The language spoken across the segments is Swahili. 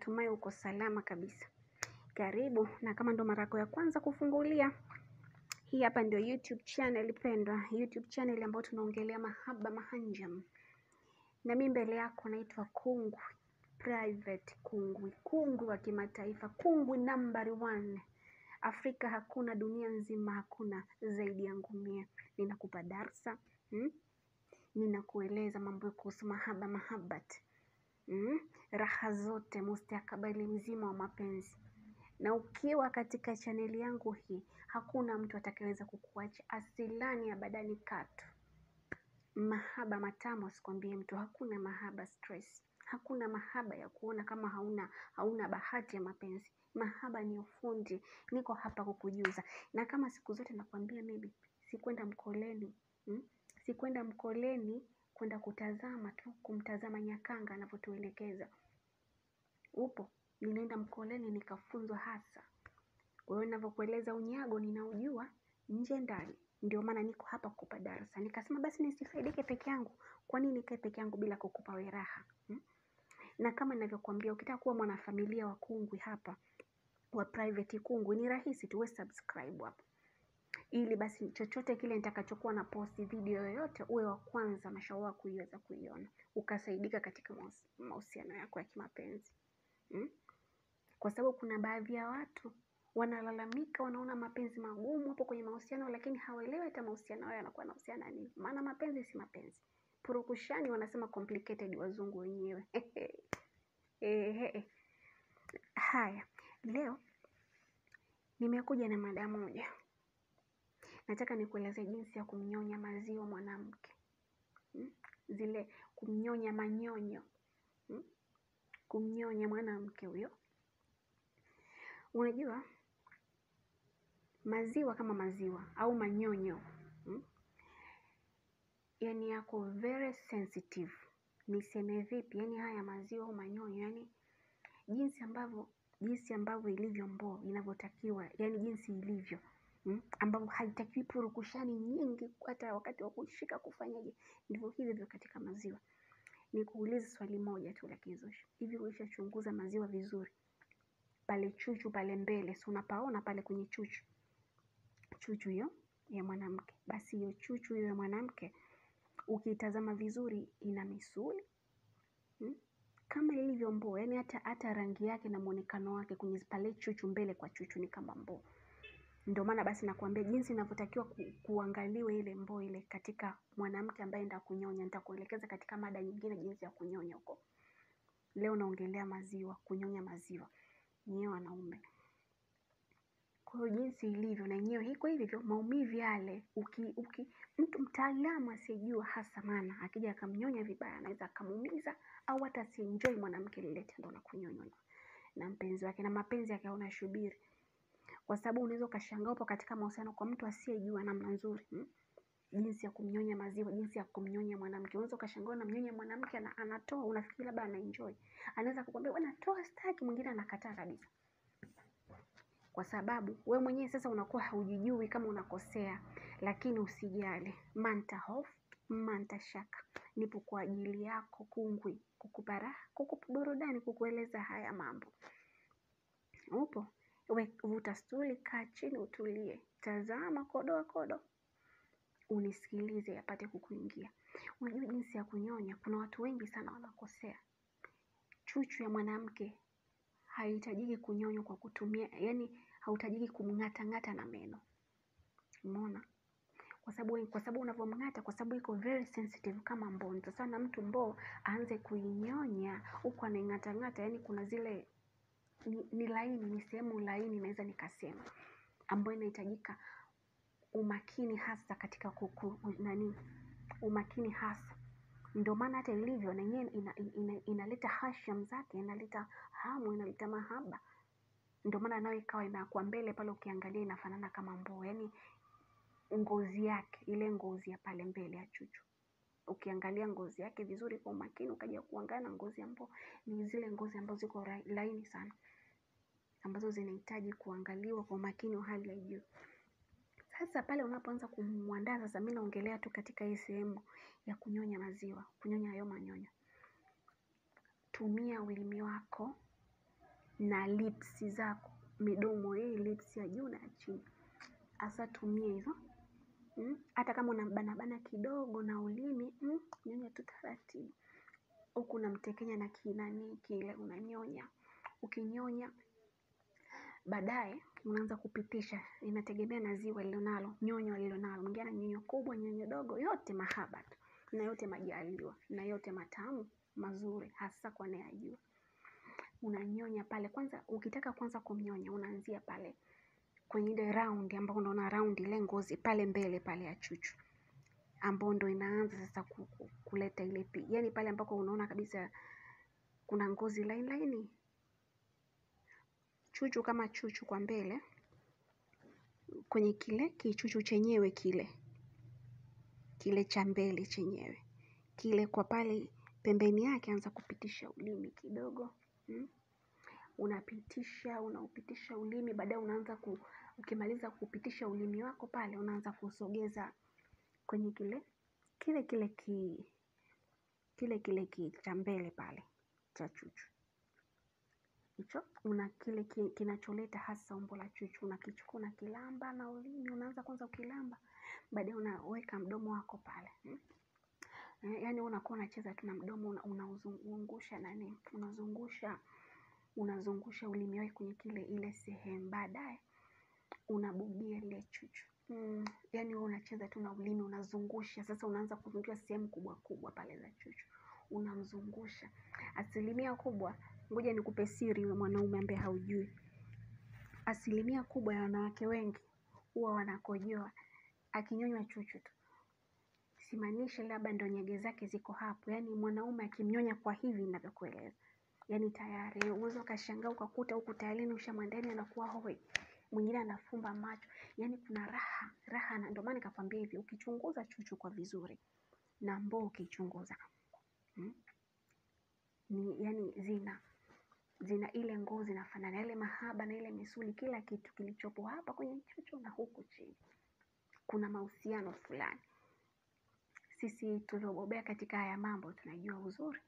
natumai uko salama kabisa. Karibu, na kama ndo mara yako ya kwanza kufungulia, hii hapa ndio YouTube channel pendwa, YouTube channel ambayo tunaongelea mahaba mahanjam. Na mimi mbele yako naitwa Kungwi Private Kungwi, Kungwi wa kimataifa, Kungwi number one. Afrika hakuna, dunia nzima hakuna zaidi yangu mie. Ninakupa darsa hmm? Ninakueleza mambo kuhusu mahaba mahabat mm? Raha zote mustakabali mzima wa mapenzi. Na ukiwa katika chaneli yangu hii, hakuna mtu atakayeweza kukuacha asilani abadani katu. Mahaba matamu asikwambie mtu, hakuna mahaba stress, hakuna mahaba ya kuona kama hauna hauna bahati ya mapenzi. Mahaba ni ufundi, niko hapa kukujuza. Na kama siku zote nakwambia mimi, sikwenda mkoleni hmm? Sikwenda mkoleni kwenda kutazama tu, kumtazama Nyakanga anavyotuelekeza. Upo, nilienda mkoleni nikafunzwa hasa. Kwa hiyo ninavyokueleza unyago ninaujua nje ndani. Ndio maana niko hapa kukupa darasa. Nikasema basi nisifaidike peke yangu. Kwa nini nikae peke yangu bila kukupa we raha? Hmm? Na kama ninavyokuambia ukitaka kuwa mwanafamilia wa Kungwi hapa wa private Kungwi ni rahisi tu, we subscribe hapo ili basi chochote kile nitakachokuwa na posti video yoyote uwe wa kwanza mashallah kuiweza kuiona ukasaidika katika mahusiano yako ya kimapenzi hmm? Kwa sababu kuna baadhi ya watu wanalalamika, wanaona mapenzi magumu hapo kwenye mahusiano, lakini hawaelewi hata mahusiano hayo yanakuwa yanahusiana nini. Maana mapenzi si mapenzi, purukushani wanasema complicated wazungu wenyewe. Haya, leo nimekuja na mada moja. Nataka nikueleze jinsi ya kumnyonya maziwa mwanamke hmm? Zile kumnyonya manyonyo hmm? Kumnyonya mwanamke huyo. Unajua maziwa kama maziwa au manyonyo hmm? Yani yako very sensitive. Niseme vipi? Yani haya maziwa au manyonyo, yani jinsi ambavyo jinsi ambavyo ilivyo mboo inavyotakiwa, yani jinsi ilivyo? Ambavyo haitakiwi purukushani nyingi, hata wakati wa kushika kufanyaje, ndivyo hivyo katika maziwa. Nikuulize swali moja tu la kizushi, hivi ulishachunguza maziwa vizuri? Pale chuchu pale mbele, si unapaona pale kwenye chuchu, chuchu hiyo ya mwanamke, basi hiyo chuchu hiyo ya mwanamke ukiitazama vizuri ina misuli hmm? kama ilivyo mboo, yani hata hata rangi yake na mwonekano wake kwenye pale chuchu mbele kwa chuchu ni kama mboo. Ndio maana basi nakuambia jinsi inavyotakiwa ku, kuangaliwa ile mboo ile katika mwanamke ambaye enda kunyonya. Nitakuelekeza katika mada nyingine jinsi ya kunyonya huko. Leo naongelea maziwa, kunyonya maziwa nyewe wanaume. Kwa hiyo jinsi ilivyo na yenyewe iko hivyo, maumivu yale uki, uki mtu mtaalamu asijua hasa, maana akija akamnyonya vibaya anaweza akamuumiza au hata asienjoy mwanamke lile tendo la kunyonywa na- mpenzi wake, na mapenzi yakaona shubiri, kwa sababu unaweza ukashangaa upo katika mahusiano kwa mtu asiyejua namna nzuri hmm? jinsi ya kumnyonya maziwa, jinsi ya kumnyonya mwanamke. Unaweza ukashangaa unamnyonya mwanamke ana, anatoa, unafikiri labda anaenjoy, anaweza kukwambia bwana, toa staki, mwingine anakataa kabisa kwa sababu we mwenyewe sasa unakuwa haujijui kama unakosea, lakini usijali. Manta hofu manta shaka, nipo kwa ajili yako Kungwi, kukupa raha, kukupa burudani, kukueleza haya mambo. Upo vuta stuli, kaa chini, utulie, tazama, kodoa kodo, unisikilize yapate kukuingia. Unajua jinsi ya kunyonya, kuna watu wengi sana wanakosea. Chuchu ya mwanamke haihitajiki kunyonywa kwa kutumia, yani hauhitajiki kumng'ata-ng'ata na meno. Umeona? Kwa sababu kwa sababu unavyomng'ata, kwa sababu iko very sensitive kama mboo. Sasa na mtu mboo aanze kuinyonya huku anaing'ata-ng'ata, yani kuna zile ni, ni laini, ni sehemu laini naweza nikasema, ambayo inahitajika umakini hasa katika kuku, nani, umakini hasa. Ndio maana hata ilivyo na yenyewe ina, ina, inaleta hasham zake, inaleta hamu, inaleta mahaba. Ndio maana nayo ikawa inakuwa mbele pale, ukiangalia inafanana kama mboo, yani ngozi yake, ile ngozi ya pale mbele ya chuchu, ukiangalia ngozi yake vizuri kwa umakini, ukaja kuangalia na ngozi ya mboo, ni zile ngozi ambazo ziko laini sana, ambazo zinahitaji kuangaliwa kwa umakini wa hali ya juu. Sasa pale unapoanza kumwandaa sasa, mimi naongelea tu katika hii sehemu ya kunyonya maziwa, kunyonya hayo manyonyo. Tumia ulimi wako na lips zako, midomo hii, lips ya juu na ya chini. Hasa tumia hizo mm. Hata kama unabanabana kidogo na ulimi mm, nyonya tu taratibu, huku unamtekenya na kinani kile, unanyonya. Ukinyonya baadaye unaanza kupitisha, inategemea na ziwa lilonalo, nyonyo lilonalo. Mwingine ana nyonyo kubwa, nyonyo dogo, yote mahaba tu na yote majaliwa na yote matamu mazuri, hasa kwa anayejua. Unanyonya pale kwanza. Ukitaka kwanza kumnyonya, unaanzia pale kwenye ile round ambao unaona round ile ngozi pale mbele pale ya chuchu, ambao ndo inaanza sasa ku, ku, kuleta ile pi, yani pale ambako unaona kabisa kuna ngozi laini laini, chuchu kama chuchu kwa mbele, kwenye kile kichuchu chenyewe kile kile cha mbele chenyewe kile, kwa pale pembeni yake, anza kupitisha ulimi kidogo hmm? Unapitisha, unaupitisha ulimi, baadaye unaanza ku, ukimaliza kupitisha ulimi wako pale, unaanza kusogeza kwenye kile kile kile ki kile kile ki cha mbele pale cha chuchu hicho, una kile kinacholeta hasa umbo la chuchu, unakichukua unakilamba na ulimi, unaanza kwanza ukilamba, baadaye unaweka mdomo wako pale hmm? Yaani unakuwa unacheza tu na mdomo, unauzungusha nani, unazungusha unazungusha ulimi wake kwenye kile ile sehemu, baadaye unabugia ile chuchu mm. yani wewe unacheza tu na ulimi unazungusha. Sasa unaanza kuzungusha sehemu kubwa kubwa pale za chuchu, unamzungusha asilimia kubwa. Ngoja nikupe siri, wewe mwanaume ambaye haujui, asilimia kubwa ya wanawake wengi huwa wanakojoa akinyonywa chuchu tu. Simaanishi labda ndo nyege zake ziko hapo, yaani mwanaume akimnyonya kwa hivi ninavyokueleza yaani tayari unaweza ukashangaa ukakuta huku tayari ushamwandani anakuwa hoi, mwingine anafumba macho, yaani kuna raha raha. Na ndio maana nikakwambia hivi, ukichunguza chuchu kwa vizuri na mboo ukichunguza hmm? ni yaani zina zina ile ngozi inafanana, ile mahaba na ile misuli, kila kitu kilichopo hapa kwenye chocho na huku chini kuna mahusiano fulani. Sisi tuliobobea katika haya mambo tunajua uzuri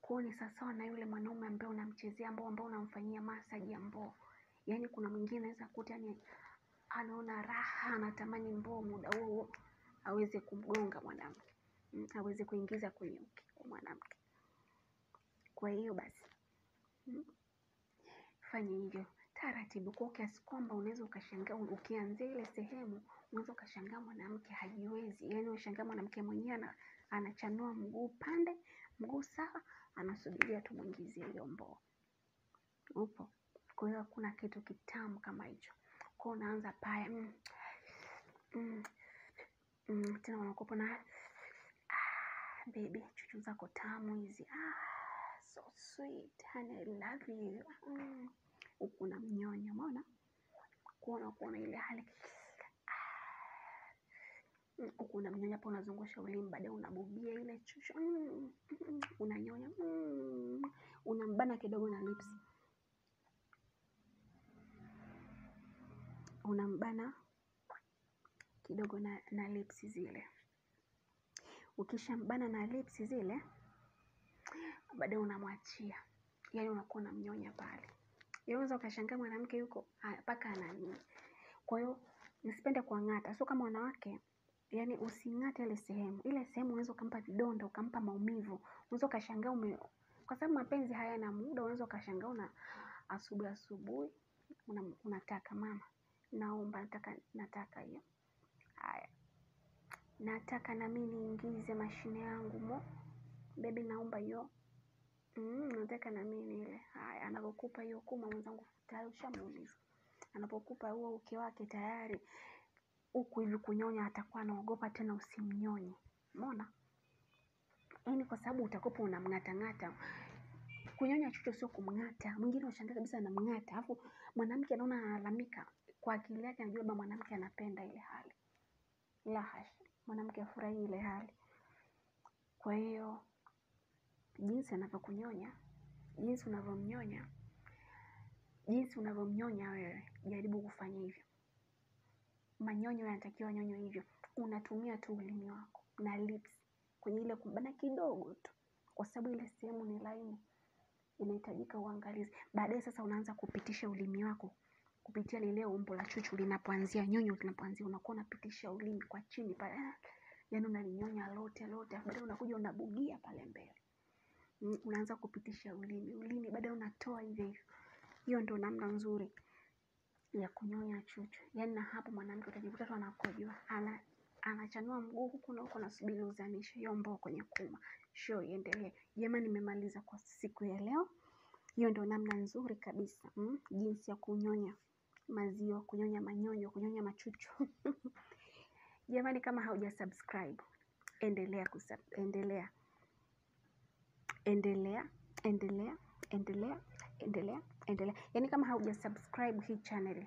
kwao ni na yule mwanaume ambaye unamchezea mboo, ambao unamfanyia masaji ya mboo. Yaani kuna mwingine anaweza kuta yani anaona raha, anatamani mboo muda huo aweze kumgonga mwanamke, aweze kuingiza kwenye uke wa mwanamke. Kwa hiyo basi fanya hivyo taratibu, kwa kiasi kwamba unaweza ukashangaa, ukianzia ile sehemu unaweza ukashangaa mwanamke hajiwezi. Yaani unashangaa mwanamke mwenyewe anachanua mguu pande, mguu sawa anasubiria tumwingizie hiyo mboo. Upo. Kwa hiyo hakuna kitu kitamu kama hicho. Kwa unaanza pale mm, mm, mm, tena unakuwa na ah, baby chuchu zako tamu hizi ah, so sweet honey, I love you. Mm. Huku unamnyonya, umeona, kuona kuona ile hali. Huku unamnyonya hapo, unazungusha ulimi, baadaye unabubia ile chuchu. Mm, unanyonya mm, unambana kidogo na lips, unambana kidogo na, na lips zile. Ukishambana na lips zile, baadaye unamwachia, yani unakuwa unamnyonya pale. Unaweza ukashangaa mwanamke yuko mpaka ananii Kwa hiyo nisipende kuang'ata, sio kama wanawake yani using'ate ile sehemu. Ile sehemu unaweza ukampa vidonda, ukampa maumivu. Unaweza ukashangaa ume kwa sababu mapenzi hayana muda, unaweza ukashangaa una asubuhi asubuhi una, unataka mama, naomba nataka nataka hiyo. Haya. Nataka na niingize mashine yangu mo. Baby naomba hiyo. Mm, nataka na mimi ile. Haya, anapokupa hiyo kuma mwenzangu tayari ushamuumiza Anapokupa huo uke wake tayari huku hivi kunyonya, atakuwa anaogopa tena usimnyonye. Umeona? Yaani kwa sababu utakopa unamng'atang'ata. Kunyonya chuchu sio kumng'ata. Mwingine ushangaa kabisa anamng'ata. Alafu mwanamke anaona analalamika. Kwa akili yake anajua baba mwanamke anapenda ile hali. La hasha. Mwanamke afurahi ile hali. Kwa hiyo jinsi anavyokunyonya, jinsi unavyomnyonya, jinsi unavyomnyonya wewe, jaribu kufanya hivyo. Manyonyo yanatakiwa nyonyo hivyo. Unatumia tu ulimi wako na lips. Kwenye ile kubana kidogo tu, kwa sababu ile sehemu ni laini, inahitajika uangalizi. Baadaye sasa unaanza kupitisha ulimi wako. Kupitia lile umbo la chuchu linapoanzia, nyonyo linapoanzia, unakuwa unapitisha ulimi kwa chini pale, yaani unalinyonya lote lote, baadaye unakuja unabugia pale mbele, unaanza kupitisha ulimi ulimi, baadaye unatoa hivyo hivyo. Hiyo ndio namna nzuri ya kunyonya chuchu. Yaani na hapo mwanamke utajikuta tu anakojoa, ana anachanua mguu huku na huku, nasubiri uzamishe hiyo mboo kwenye kuma, show iendelee. Jamani, nimemaliza kwa siku ya leo. Hiyo ndio namna nzuri kabisa mm, jinsi ya kunyonya maziwa, kunyonya manyonyo, kunyonya machuchu jamani, kama hauja subscribe endelea kusub, endelea endelea endelea endelea endelea endelea, yaani kama hauja subscribe hii channel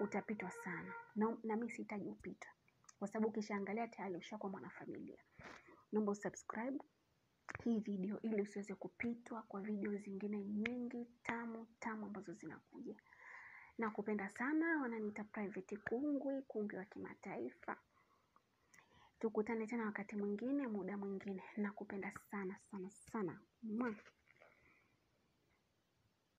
utapitwa sana na, na mimi sihitaji upita, kwa sababu ukishaangalia tayari ushakuwa mwanafamilia. Naomba usubscribe hii video ili usiweze kupitwa kwa video zingine nyingi tamu tamu ambazo zinakuja. Na kupenda sana, wananiita Private Kungwi, Kungwi wa kimataifa. Tukutane tena wakati mwingine, muda mwingine. Nakupenda sana sana sana. Mwah.